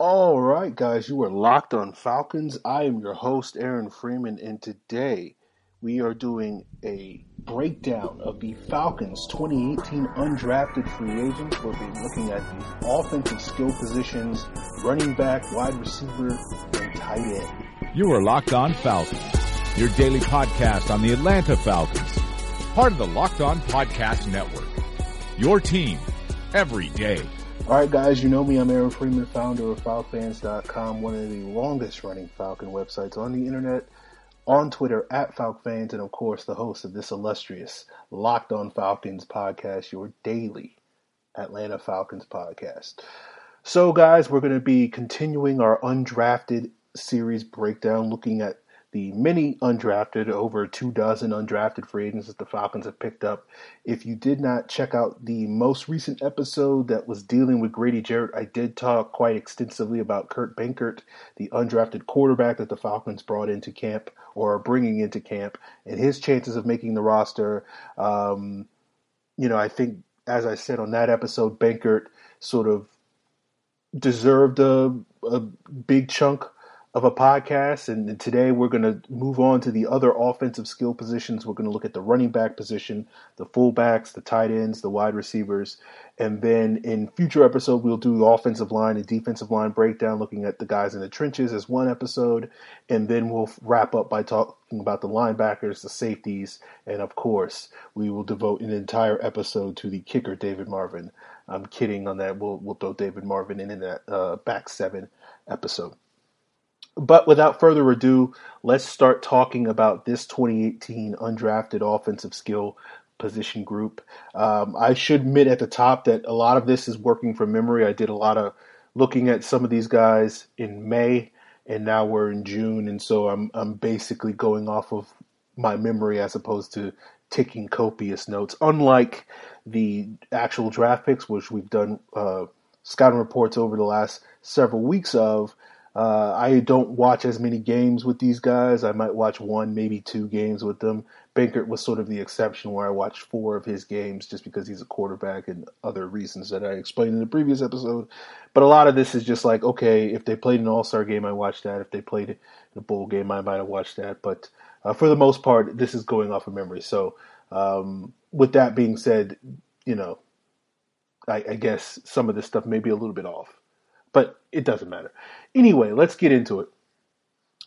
All right, guys, you are locked on Falcons. I am your host, Aaron Freeman, and today we are doing a breakdown of the Falcons 2018 undrafted free agents. We'll be looking at the offensive skill positions, running back, wide receiver, and tight end. You are Locked On Falcons, your daily podcast on the Atlanta Falcons, part of the Locked On Podcast Network. Your team every day. All right, guys, you know me. I'm Aaron Freeman, founder of FalcFans.com, one of the longest running Falcon websites on the internet, on Twitter at FalcFans, and of course, the host of this illustrious Locked On Falcons podcast, your daily Atlanta Falcons podcast. So, guys, we're going to be continuing our undrafted series breakdown, looking at the many undrafted, over two dozen undrafted free agents that the Falcons have picked up. If you did not check out the most recent episode that was dealing with Grady Jarrett, I did talk quite extensively about Kurt Benkert, the undrafted quarterback that the Falcons brought into camp or are bringing into camp, and his chances of making the roster. Um, you know, I think, as I said on that episode, Benkert sort of deserved a, a big chunk of a podcast. And today we're going to move on to the other offensive skill positions. We're going to look at the running back position, the fullbacks, the tight ends, the wide receivers. And then in future episodes, we'll do the offensive line and defensive line breakdown, looking at the guys in the trenches as one episode. And then we'll wrap up by talking about the linebackers, the safeties, and of course, we will devote an entire episode to the kicker, David Marvin. I'm kidding on that. We'll, we'll throw David Marvin in in that uh, back seven episode. But without further ado, let's start talking about this 2018 undrafted offensive skill position group. Um, I should admit at the top that a lot of this is working from memory. I did a lot of looking at some of these guys in May, and now we're in June, and so I'm I'm basically going off of my memory as opposed to taking copious notes. Unlike the actual draft picks, which we've done uh, scouting reports over the last several weeks of. Uh, I don't watch as many games with these guys. I might watch one, maybe two games with them. Benkert was sort of the exception where I watched four of his games just because he's a quarterback and other reasons that I explained in the previous episode. But a lot of this is just like, okay, if they played an All Star game, I watched that. If they played a bowl game, I might have watched that. But uh, for the most part, this is going off of memory. So, um, with that being said, you know, I, I guess some of this stuff may be a little bit off but it doesn't matter. Anyway, let's get into it.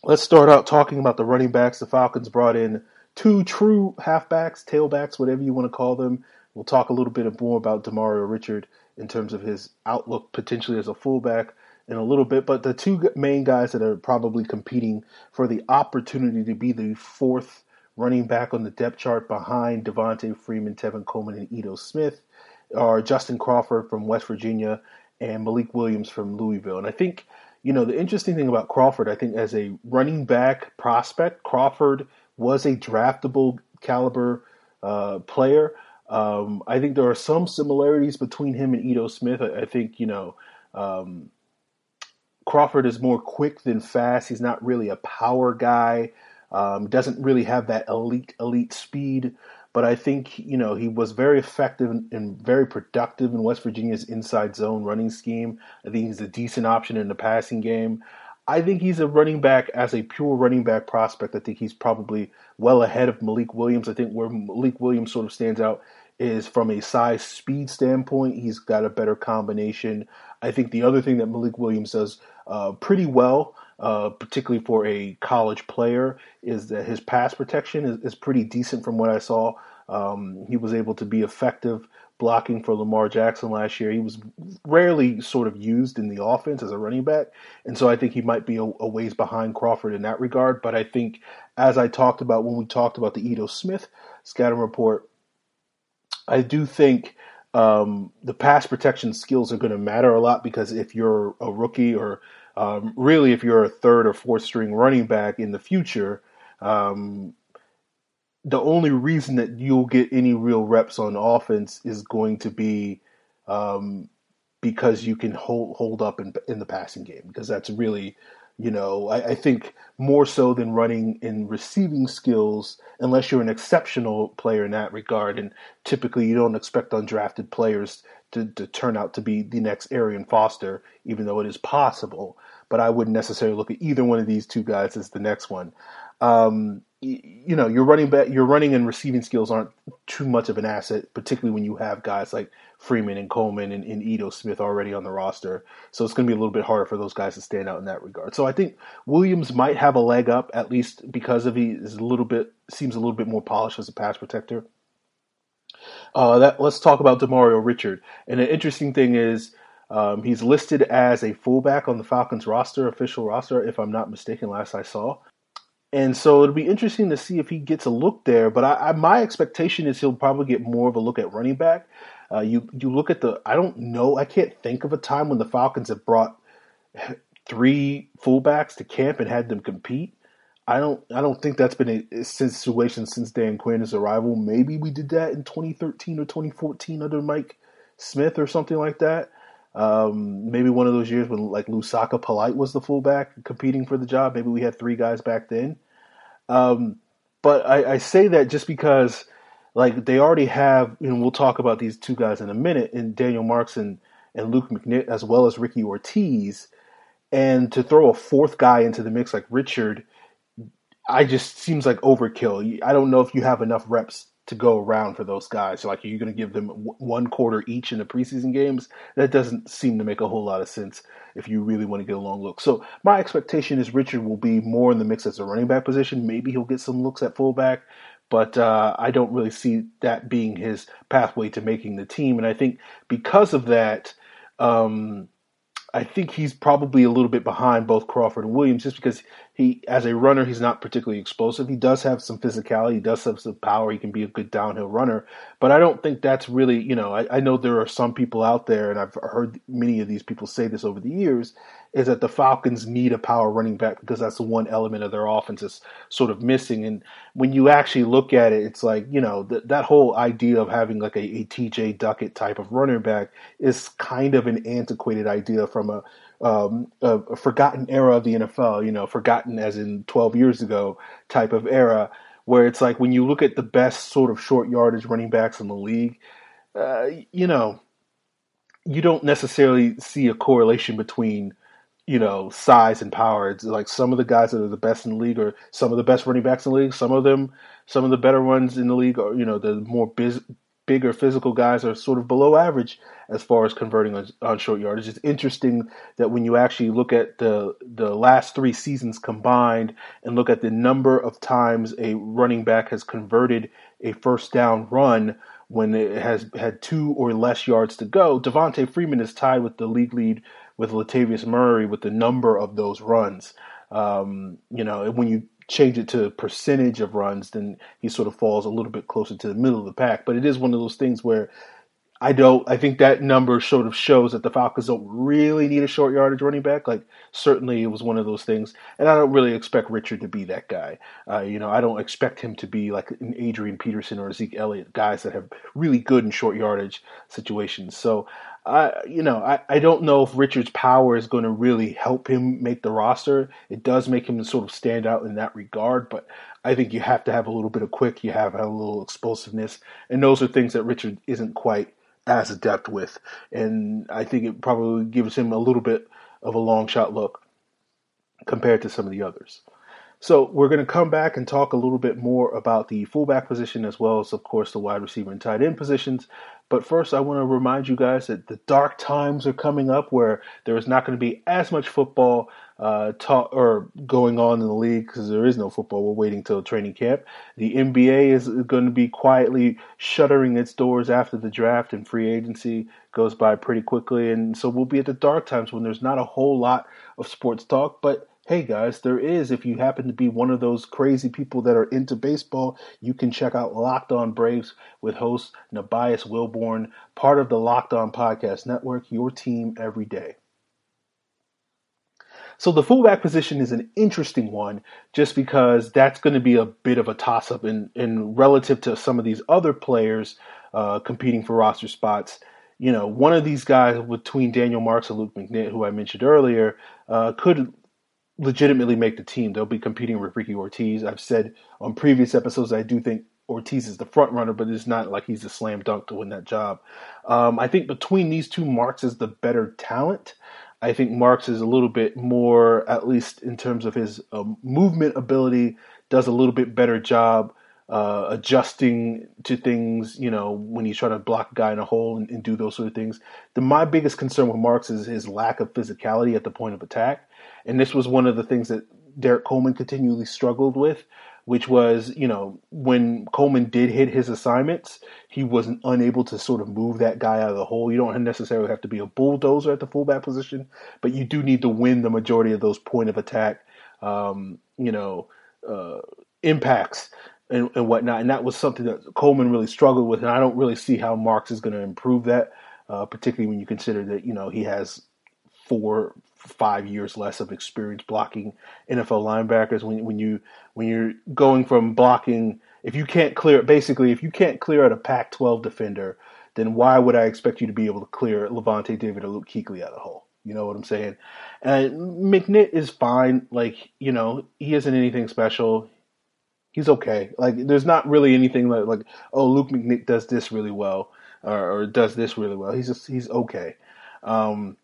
Let's start out talking about the running backs. The Falcons brought in two true halfbacks, tailbacks, whatever you want to call them. We'll talk a little bit more about Demario Richard in terms of his outlook potentially as a fullback in a little bit. But the two main guys that are probably competing for the opportunity to be the fourth running back on the depth chart behind Devonta Freeman, Tevin Coleman, and Ito Smith are Justin Crawford from West Virginia and Malik Williams from Louisville. And I think, you know, the interesting thing about Crawford, I think as a running back prospect, Crawford was a draftable caliber uh, player. Um, I think there are some similarities between him and Ito Smith. I, I think, you know, um, Crawford is more quick than fast. He's not really a power guy. Um, doesn't really have that elite elite speed. But I think you know he was very effective and very productive in West Virginia's inside zone running scheme. I think he's a decent option in the passing game. I think he's a running back as a pure running back prospect. I think he's probably well ahead of Malik Williams. I think where Malik Williams sort of stands out is from a size speed standpoint. He's got a better combination. I think the other thing that Malik Williams does uh, pretty well uh, particularly for a college player, is that his pass protection is, is pretty decent from what I saw. Um, he was able to be effective blocking for Lamar Jackson last year. He was rarely sort of used in the offense as a running back, and so I think he might be a, a ways behind Crawford in that regard. But I think, as I talked about when we talked about the Ito Smith scouting report, I do think um, the pass protection skills are going to matter a lot because if you're a rookie or um, really, if you're a third or fourth string running back in the future, um, the only reason that you'll get any real reps on offense is going to be um, because you can hold hold up in, in the passing game because that's really You know, I, I, think more so than running in receiving skills, unless you're an exceptional player in that regard. And typically, you don't expect undrafted players to, to turn out to be the next Arian Foster, even though it is possible. But I wouldn't necessarily look at either one of these two guys as the next one. Um, you know, your running back, your running and receiving skills aren't too much of an asset, particularly when you have guys like Freeman and Coleman and, and Ito Smith already on the roster. So it's going to be a little bit harder for those guys to stand out in that regard. So I think Williams might have a leg up at least because of he is a little bit seems a little bit more polished as a pass protector. Uh, that let's talk about Demario Richard. And an interesting thing is. Um, he's listed as a fullback on the Falcons roster, official roster, if I'm not mistaken. Last I saw, and so it'll be interesting to see if he gets a look there. But I, I, my expectation is he'll probably get more of a look at running back. Uh, you you look at the I don't know I can't think of a time when the Falcons have brought three fullbacks to camp and had them compete. I don't I don't think that's been a, a situation since Dan Quinn's arrival. Maybe we did that in 2013 or 2014 under Mike Smith or something like that. Um, maybe one of those years when like Lousaka Polite was the fullback competing for the job. Maybe we had three guys back then. Um, but I, I, say that just because like they already have, and we'll talk about these two guys in a minute, in Daniel Marks and, and Luke McNitt, as well as Ricky Ortiz. And to throw a fourth guy into the mix like Richard, I just seems like overkill. I don't know if you have enough reps to go around for those guys. So like, are you going to give them one quarter each in the preseason games? That doesn't seem to make a whole lot of sense if you really want to get a long look. So my expectation is Richard will be more in the mix as a running back position. Maybe he'll get some looks at fullback, but uh, I don't really see that being his pathway to making the team. And I think because of that, um, I think he's probably a little bit behind both Crawford and Williams just because he, as a runner, he's not particularly explosive. He does have some physicality, he does have some power, he can be a good downhill runner, but I don't think that's really, you know, I, I know there are some people out there, and I've heard many of these people say this over the years, is that the Falcons need a power running back because that's the one element of their offense that's sort of missing. And when you actually look at it, it's like, you know, th- that whole idea of having like a, a TJ Duckett type of running back is kind of an antiquated idea from a, um, a, a forgotten era of the NFL, you know, forgotten as in 12 years ago type of era, where it's like when you look at the best sort of short yardage running backs in the league, uh, you know, you don't necessarily see a correlation between you know, size and power. It's like some of the guys that are the best in the league are some of the best running backs in the league. Some of them, some of the better ones in the league are, you know, the more biz, bigger physical guys are sort of below average as far as converting on, on, short yardage. It's interesting that when you actually look at the the last three seasons combined and look at the number of times a running back has converted a first down run when it has had two or less yards to go, Devonta Freeman is tied with the league lead with Latavius Murray with the number of those runs. Um, you know, when you change it to percentage of runs, then he sort of falls a little bit closer to the middle of the pack. But it is one of those things where I don't. I think that number sort of shows that the Falcons don't really need a short yardage running back. Like certainly it was one of those things, and I don't really expect Richard to be that guy. Uh, you know, I don't expect him to be like an Adrian Peterson or Zeke Elliott, guys that have really good in short yardage situations. So I, you know, I, I don't know if Richard's power is going to really help him make the roster. It does make him sort of stand out in that regard, but I think you have to have a little bit of quick, you have, have a little explosiveness, and those are things that Richard isn't quite as adept with. And I think it probably gives him a little bit of a long shot look compared to some of the others. So we're going to come back and talk a little bit more about the fullback position as well as, of course, the wide receiver and tight end positions. But first, I want to remind you guys that the dark times are coming up where there is not going to be as much football uh, talk or going on in the league because there is no football. We're waiting till training camp. The NBA is going to be quietly shuttering its doors after the draft and free agency goes by pretty quickly, and so we'll be at the dark times when there's not a whole lot of sports talk, but hey guys, there is, if you happen to be one of those crazy people that are into baseball, you can check out Locked On Braves with host Nebias Wilborn, part of the Locked On Podcast Network, your team every day. So the fullback position is an interesting one just because that's going to be a bit of a toss up in, in relative to some of these other players uh, competing for roster spots. You know, one of these guys between Daniel Marks and Luke McNitt, who I mentioned earlier, uh, could legitimately make the team. They'll be competing with Ricky Ortiz. I've said on previous episodes I do think Ortiz is the front runner, but it's not like he's a slam dunk to win that job. Um, I think between these two, Marks is the better talent. I think Marks is a little bit more, at least in terms of his uh, movement ability, does a little bit better job uh, adjusting to things. You know, when he's trying to block a guy in a hole and, and do those sort of things. The, my biggest concern with Marks is his lack of physicality at the point of attack, and this was one of the things that Derek Coleman continually struggled with which was, you know, when Coleman did hit his assignments, he wasn't unable to sort of move that guy out of the hole. You don't necessarily have to be a bulldozer at the fullback position, but you do need to win the majority of those point of attack, um, you know, uh, impacts and, and, whatnot. And that was something that Coleman really struggled with. And I don't really see how Marks is going to improve that, uh, particularly when you consider that, you know, he has four, five years less of experience blocking NFL linebackers. When when you when you're going from blocking, if you can't clear basically if you can't clear out a Pac-12 defender, then why would I expect you to be able to clear Lavonte David or Luke Kuechly out of the hole? You know what I'm saying? And McNitt is fine. Like you know, he isn't anything special. He's okay. Like there's not really anything like like oh Luke McNitt does this really well or, or does this really well. He's just he's okay. Um,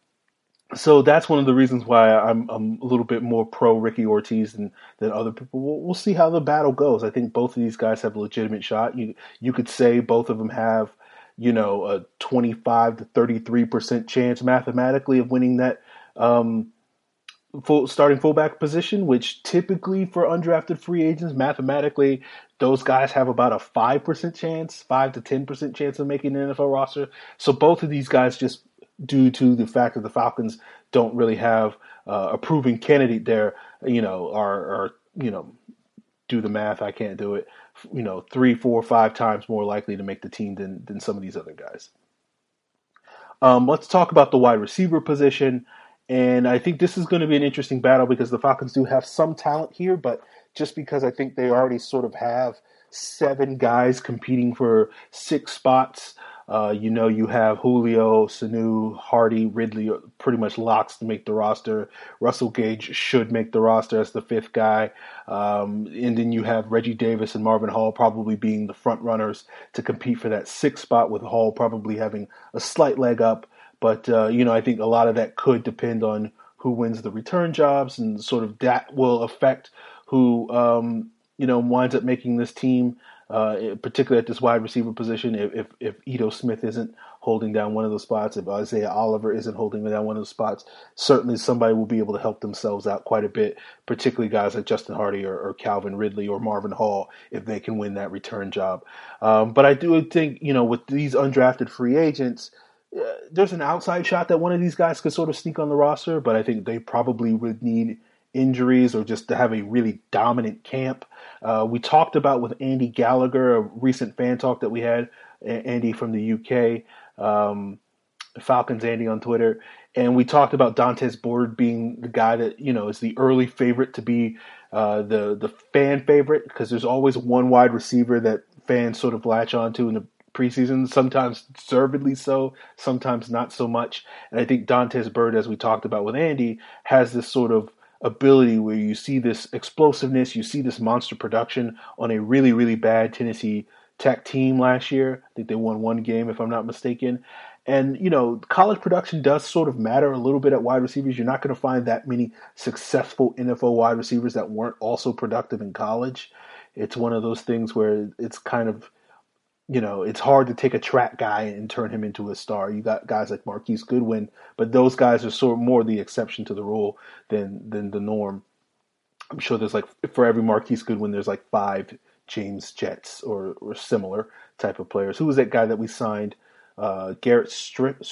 so that's one of the reasons why I'm, I'm a little bit more pro Ricky Ortiz than, than other people. We'll, we'll see how the battle goes. I think both of these guys have a legitimate shot. You you could say both of them have, you know, a 25 to 33 percent chance mathematically of winning that um, full starting fullback position, which typically for undrafted free agents, mathematically, those guys have about a five percent chance, five to ten percent chance of making an NFL roster. So both of these guys just due to the fact that the Falcons don't really have uh, a proven candidate there, you know, are, you know, do the math, I can't do it, you know, three, four, five times more likely to make the team than, than some of these other guys. Um, let's talk about the wide receiver position. And I think this is going to be an interesting battle because the Falcons do have some talent here, but just because I think they already sort of have seven guys competing for six spots, uh, you know, you have Julio, Sanu, Hardy, Ridley, pretty much locks to make the roster. Russell Gage should make the roster as the fifth guy. Um, and then you have Reggie Davis and Marvin Hall probably being the front runners to compete for that sixth spot, with Hall probably having a slight leg up. But, uh, you know, I think a lot of that could depend on who wins the return jobs, and sort of that will affect who, um, you know, winds up making this team uh, particularly at this wide receiver position. If, if, if Ito Smith isn't holding down one of those spots, if Isaiah Oliver isn't holding down one of those spots, certainly somebody will be able to help themselves out quite a bit. Particularly guys like Justin Hardy or, or Calvin Ridley or Marvin Hall, if they can win that return job. Um, but I do think you know with these undrafted free agents. Uh, there's an outside shot that one of these guys could sort of sneak on the roster, but I think they probably would need injuries or just to have a really dominant camp. Uh, we talked about with Andy Gallagher, a recent fan talk that we had, Andy from the UK, um, Falcons Andy on Twitter, and we talked about Dontez Byrd being the guy that you know is the early favorite to be uh, the the fan favorite because there's always one wide receiver that fans sort of latch onto in the preseason, sometimes deservedly so, sometimes not so much. And I think Dontez Byrd, as we talked about with Andy, has this sort of ability where you see this explosiveness, you see this monster production on a really, really bad Tennessee Tech team last year. I think they won one game, if I'm not mistaken. And, you know, college production does sort of matter a little bit at wide receivers. You're not going to find that many successful NFL wide receivers that weren't also productive in college. It's one of those things where it's kind of you know, it's hard to take a track guy and turn him into a star. You got guys like Marquise Goodwin, but those guys are sort of more the exception to the rule than than the norm. I'm sure there's like for every Marquise Goodwin, there's like five James Jetts or or similar type of players. Who was that guy that we signed? Uh, Garrett Strip,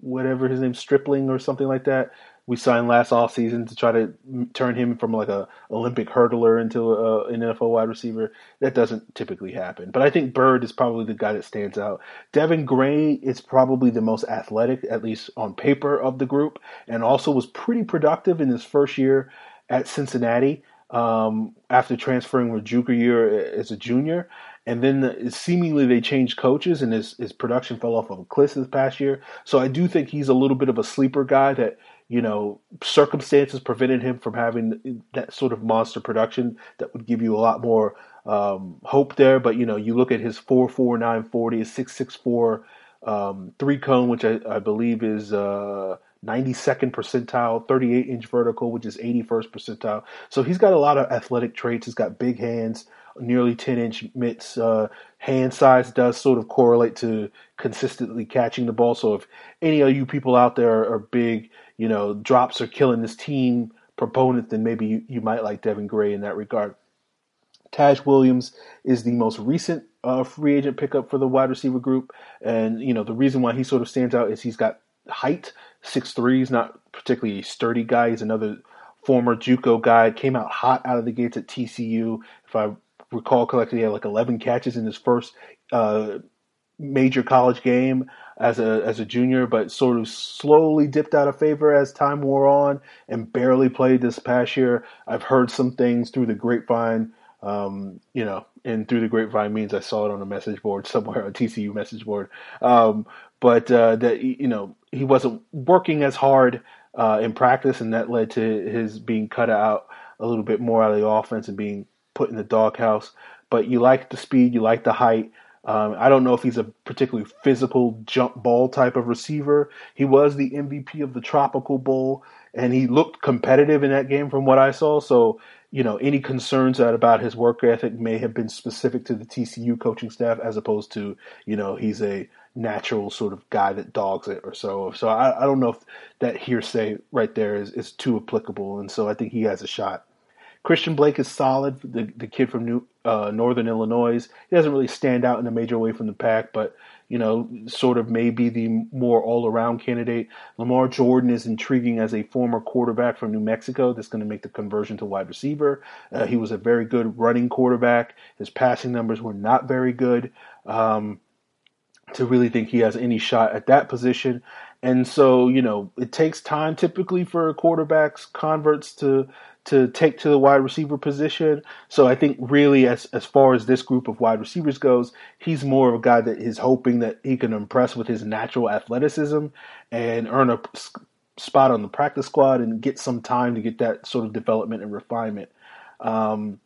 whatever his name, Stripling or something like that we signed last offseason to try to turn him from like a Olympic hurdler into a, an NFL wide receiver. That doesn't typically happen. But I think Bird is probably the guy that stands out. Devin Gray is probably the most athletic, at least on paper, of the group, and also was pretty productive in his first year at Cincinnati um, after transferring with junior year as a junior. And then seemingly they changed coaches and his, his production fell off of a cliff this past year. So I do think he's a little bit of a sleeper guy that you know, circumstances prevented him from having that sort of monster production that would give you a lot more um, hope there. But you know, you look at his four four nine forty, his six six four um, three cone, which I, I believe is uh, 92nd percentile, 38 inch vertical, which is 81st percentile. So he's got a lot of athletic traits. He's got big hands, nearly 10 inch mitts. Uh, hand size does sort of correlate to consistently catching the ball. So if any of you people out there are, are big, you know, drops are killing this team proponent, then maybe you, you might like Devin Gray in that regard. Taj Williams is the most recent uh, free agent pickup for the wide receiver group, and you know the reason why he sort of stands out is he's got height, six three. He's not particularly sturdy guy. He's another former JUCO guy. Came out hot out of the gates at TCU. If I recall correctly, he had like 11 catches in his first uh, major college game as a as a junior, but sort of slowly dipped out of favor as time wore on, and barely played this past year. I've heard some things through the grapevine. Um, you know, and through the grapevine means I saw it on a message board somewhere, a TCU message board. Um, but uh, that you know he wasn't working as hard uh, in practice, and that led to his being cut out a little bit more out of the offense and being put in the doghouse. But you like the speed, you like the height. Um, I don't know if he's a particularly physical jump ball type of receiver. He was the MVP of the Tropical Bowl, and he looked competitive in that game from what I saw. So, you know, any concerns about his work ethic may have been specific to the TCU coaching staff as opposed to, you know, he's a natural sort of guy that dogs it or so. So I, I don't know if that hearsay right there is, is too applicable, and so I think he has a shot. Christian Blake is solid, the the kid from New, uh, Northern Illinois. He doesn't really stand out in a major way from the pack, but you know, sort of maybe the more all around candidate. Lamar Jordan is intriguing as a former quarterback from New Mexico that's going to make the conversion to wide receiver. Uh, he was a very good running quarterback. His passing numbers were not very good. Um, to really think he has any shot at that position. And so, you know, it takes time typically for quarterbacks converts to to take to the wide receiver position. So I think really as as far as this group of wide receivers goes, he's more of a guy that is hoping that he can impress with his natural athleticism and earn a spot on the practice squad and get some time to get that sort of development and refinement. Um,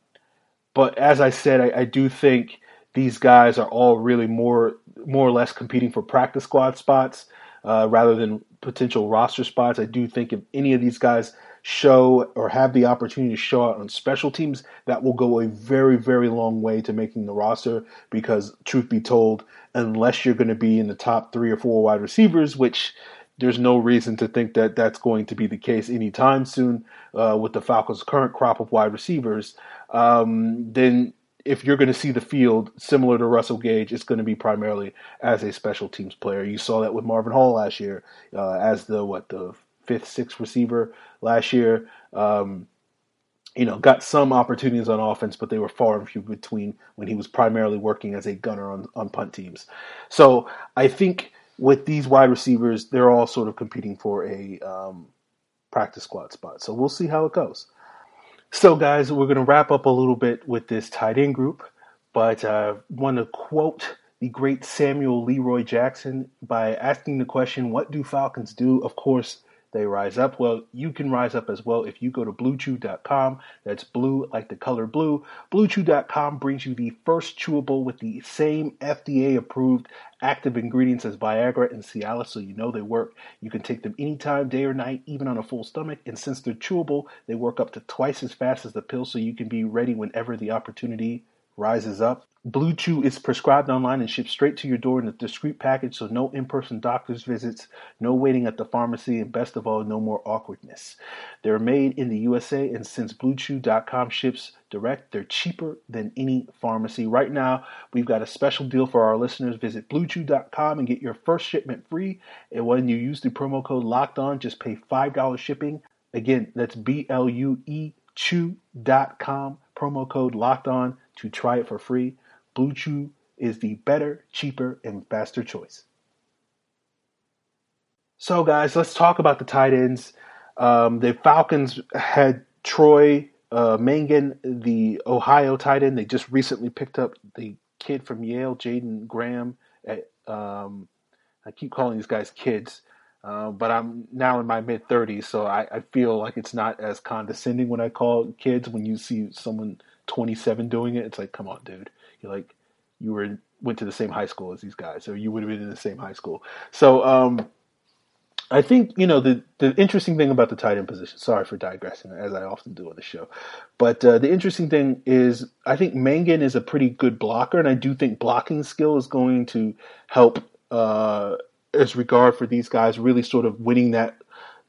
but as I said, I, I do think these guys are all really more more or less competing for practice squad spots uh, rather than potential roster spots. I do think if any of these guys show or have the opportunity to show out on special teams, that will go a very, very long way to making the roster. Because, truth be told, unless you're going to be in the top three or four wide receivers, which there's no reason to think that that's going to be the case anytime soon uh, with the Falcons' current crop of wide receivers, um, then if you're going to see the field similar to Russell Gage, it's going to be primarily as a special teams player. You saw that with Marvin Hall last year uh, as the what the fifth, sixth receiver last year. Um, you know, got some opportunities on offense, but they were far and few between when he was primarily working as a gunner on, on punt teams. So I think with these wide receivers, they're all sort of competing for a um, practice squad spot. So we'll see how it goes. So, guys, we're going to wrap up a little bit with this tight end group, but I uh, want to quote the great Samuel Leroy Jackson by asking the question, What do Falcons do? Of course, they rise up. Well, you can rise up as well if you go to bluechew.com. That's blue like the color blue. Bluechew.com brings you the first chewable with the same FDA approved active ingredients as Viagra and Cialis, so you know they work. You can take them anytime, day or night, even on a full stomach. And since they're chewable, they work up to twice as fast as the pill, so you can be ready whenever the opportunity rises up. Blue Chew is prescribed online and shipped straight to your door in a discreet package, so no in person doctor's visits, no waiting at the pharmacy, and best of all, no more awkwardness. They're made in the USA, and since BlueChew.com ships direct, they're cheaper than any pharmacy. Right now, we've got a special deal for our listeners. Visit BlueChew.com and get your first shipment free. And when you use the promo code Locked On, just pay $5 shipping. Again, that's B L U E Chew.com, promo code Locked On to try it for free. Blue Chew is the better, cheaper, and faster choice. So, guys, let's talk about the tight ends. Um, the Falcons had Troy uh, Mangen, the Ohio tight end. They just recently picked up the kid from Yale, Jaden Graham. At, um, I keep calling these guys kids. Uh, but I'm now in my mid 30s, so I, I, feel like it's not as condescending when I call kids. When you see someone 27 doing it, it's like, come on, dude. You're like, you were went to the same high school as these guys, or you would have been in the same high school. So um, I think you know the the interesting thing about the tight end position. Sorry for digressing, as I often do on the show, but uh, the interesting thing is I think Mangen is a pretty good blocker, and I do think blocking skill is going to help uh, as regard for these guys really sort of winning that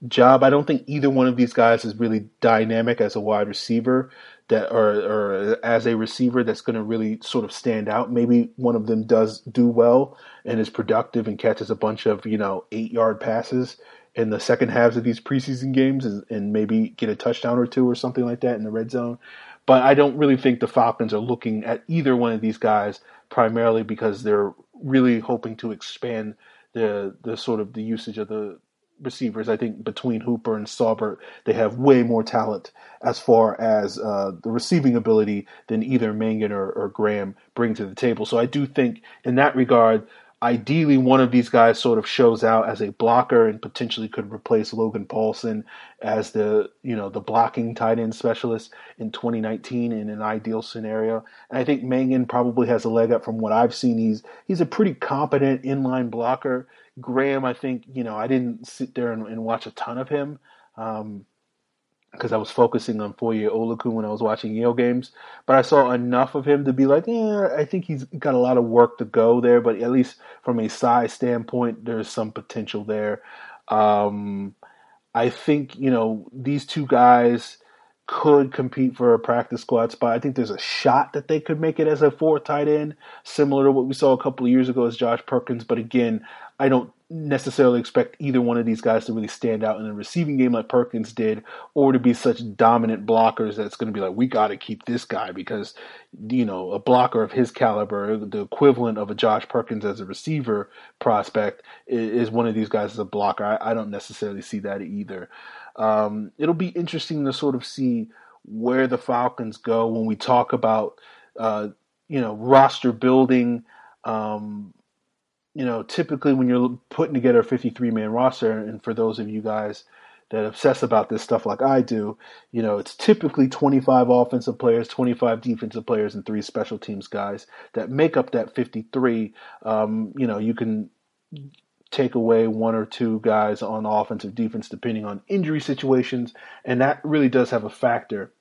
job. I don't think either one of these guys is really dynamic as a wide receiver that or, or as a receiver that's going to really sort of stand out. Maybe one of them does do well and is productive and catches a bunch of you know eight yard passes in the second halves of these preseason games and, and maybe get a touchdown or two or something like that in the red zone. But I don't really think the Falcons are looking at either one of these guys primarily because they're really hoping to expand the the sort of the usage of the receivers. I think between Hooper and Saubert, they have way more talent as far as uh, the receiving ability than either Mangen or, or Graham bring to the table. So I do think in that regard, ideally one of these guys sort of shows out as a blocker and potentially could replace Logan Paulson as the you know the blocking tight end specialist in 2019 in an ideal scenario. And I think Mangen probably has a leg up from what I've seen. He's he's a pretty competent inline blocker. Graham, I think you know I didn't sit there and, and watch a ton of him. Um, because I was focusing on Foye Oluokun when I was watching Yale games. But I saw enough of him to be like, yeah, I think he's got a lot of work to go there. But at least from a size standpoint, there's some potential there. Um, I think you know these two guys could compete for a practice squad spot. I think there's a shot that they could make it as a four tight end, similar to what we saw a couple of years ago as Josh Perkins. But again, I don't necessarily expect either one of these guys to really stand out in a receiving game like Perkins did, or to be such dominant blockers that's going to be like, we got to keep this guy because, you know, a blocker of his caliber, the equivalent of a Josh Perkins as a receiver prospect, is one of these guys as a blocker. I, I don't necessarily see that either. Um, it'll be interesting to sort of see where the Falcons go when we talk about, uh, you know, roster building. Um, you know, typically when you're putting together a 53 man roster, and for those of you guys that obsess about this stuff like I do, you know, it's typically 25 offensive players, 25 defensive players, and three special teams guys that make up that 53. Um, you know, you can take away one or two guys on offensive defense depending on injury situations, and that really does have a factor.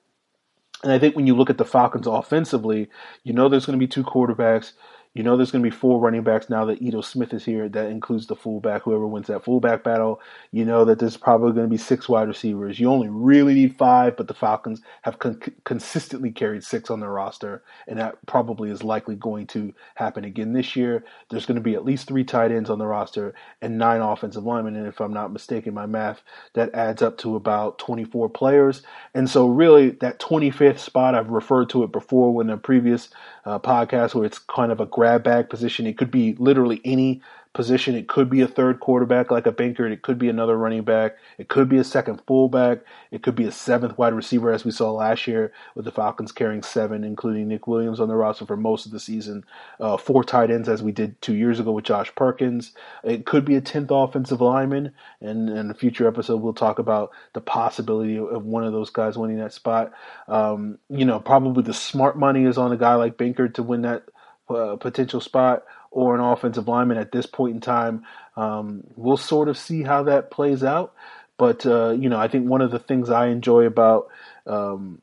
And I think when you look at the Falcons offensively, you know there's going to be two quarterbacks. You know there's going to be four running backs now that Ito Smith is here. That includes the fullback, whoever wins that fullback battle. You know that there's probably going to be six wide receivers. You only really need five, but the Falcons have con- consistently carried six on their roster, and that probably is likely going to happen again this year. There's going to be at least three tight ends on the roster and nine offensive linemen, and if I'm not mistaken, my math that adds up to about 24 players. And so, really, that 25th spot, I've referred to it before when the previous uh, podcast, where it's kind of a grab bag position. It could be literally any position. It could be a third quarterback like a Benkert. It could be another running back. It could be a second fullback. It could be a seventh wide receiver, as we saw last year with the Falcons carrying seven, including Nick Williams on the roster for most of the season. Uh, four tight ends, as we did two years ago with Josh Perkins. It could be a tenth offensive lineman, and in a future episode we'll talk about the possibility of one of those guys winning that spot. Um, you know, probably the smart money is on a guy like Benkert to win that uh, potential spot or an offensive lineman at this point in time. Um, we'll sort of see how that plays out. But, uh, you know, I think one of the things I enjoy about um,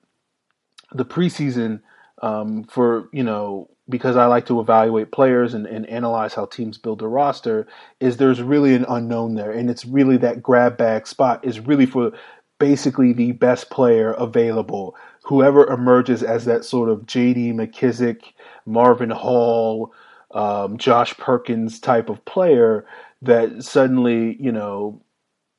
the preseason um, for, you know, because I like to evaluate players and, and analyze how teams build a roster is there's really an unknown there. And it's really that grab bag spot is really for basically the best player available. Whoever emerges as that sort of JD McKissic, Marvin Hall, um, Josh Perkins type of player that suddenly, you know,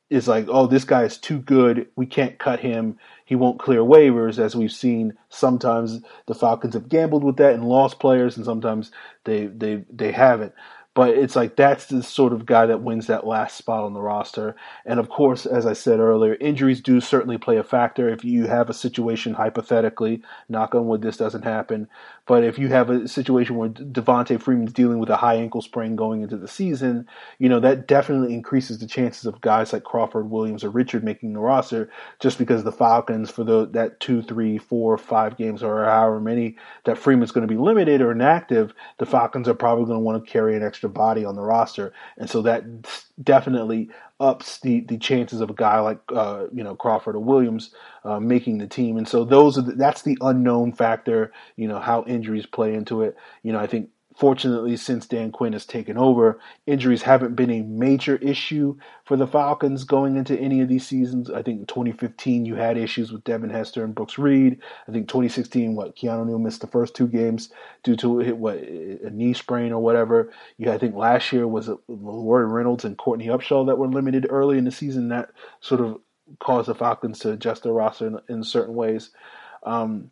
is like, oh, this guy is too good. We can't cut him. He won't clear waivers, as we've seen. Sometimes the Falcons have gambled with that and lost players, and sometimes they they they haven't. But it's like that's the sort of guy that wins that last spot on the roster. And of course, as I said earlier, injuries do certainly play a factor. If you have a situation, hypothetically, knock on wood, this doesn't happen, but if you have a situation where Devonta Freeman's dealing with a high ankle sprain going into the season, you know, that definitely increases the chances of guys like Crawford, Williams, or Richard making the roster just because the Falcons, for the that two, three, four, five games or however many that Freeman's going to be limited or inactive, the Falcons are probably going to want to carry an extra body on the roster. And so that definitely ups the, the chances of a guy like uh, you know Crawford or Williams uh, making the team. And so those are the, that's the unknown factor. You know how injuries play into it. You know I think Fortunately, since Dan Quinn has taken over, injuries haven't been a major issue for the Falcons going into any of these seasons. I think in 2015 you had issues with Devin Hester and Brooks Reed. I think 2016, what Keanu Neal missed the first two games due to what a knee sprain or whatever. You I think last year was LaRoy Reynolds and Courtney Upshaw that were limited early in the season. That sort of caused the Falcons to adjust their roster in, in certain ways. Um,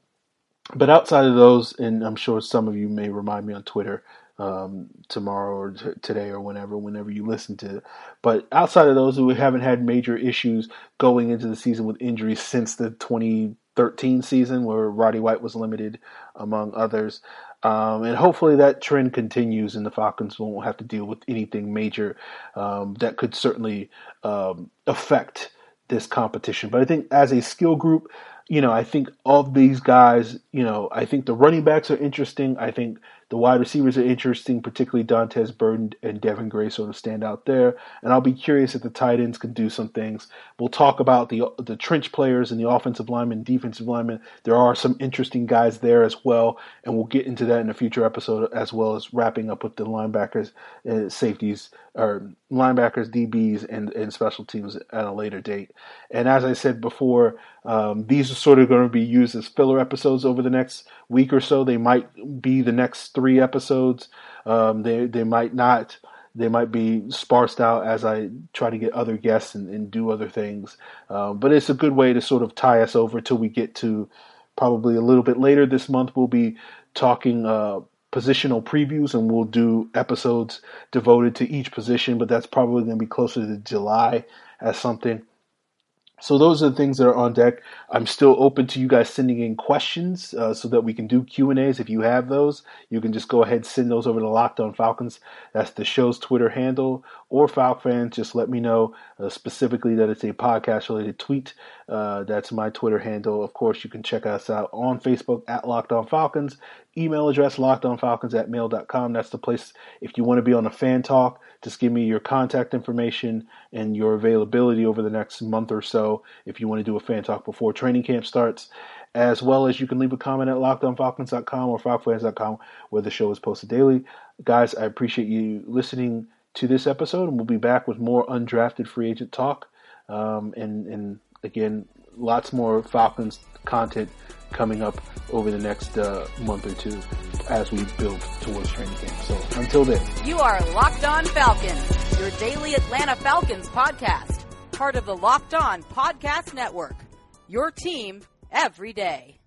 but outside of those, and I'm sure some of you may remind me on Twitter um, tomorrow or t- today or whenever, whenever you listen to it. But outside of those, we haven't had major issues going into the season with injuries since the 2013 season, where Roddy White was limited, among others. Um, and hopefully that trend continues, and the Falcons won't have to deal with anything major um, that could certainly um, affect this competition. But I think as a skill group, you know, I think of these guys, you know, I think the running backs are interesting. I think the wide receivers are interesting, particularly Dontez Burden and Devin Gray sort of stand out there. And I'll be curious if the tight ends can do some things. We'll talk about the the trench players and the offensive linemen, defensive linemen. There are some interesting guys there as well, and we'll get into that in a future episode as well as wrapping up with the linebackers, uh, safeties, or linebackers, DBs, and, and special teams at a later date. And as I said before, um, these are sort of going to be used as filler episodes over the next week or so. They might be the next three episodes. Um, they they might not. They might be sparsed out as I try to get other guests and, and do other things. Um, but it's a good way to sort of tie us over till we get to probably a little bit later this month. We'll be talking uh, positional previews and we'll do episodes devoted to each position, but that's probably going to be closer to July as something. So those are the things that are on deck. I'm still open to you guys sending in questions uh, so that we can do Q and A's. If you have those, you can just go ahead send those over to Locked On Falcons. That's the show's Twitter handle. Or FalcFans, just let me know uh, specifically that it's a podcast related tweet. Uh, that's my Twitter handle. Of course, you can check us out on Facebook at Locked On Falcons. Email address lockedonfalcons at mail.com. That's the place if you want to be on a fan talk just give me your contact information and your availability over the next month or so if you want to do a fan talk before training camp starts. As well as you can leave a comment at lockedonfalcons.com or falcons.com where the show is posted daily. Guys, I appreciate you listening to this episode, and we'll be back with more undrafted free agent talk. Um, and, and again, lots more Falcons content coming up over the next uh, month or two as we build towards training camp. So until then, you are Locked On Falcons, your daily Atlanta Falcons podcast, part of the Locked On Podcast Network. Your team every day.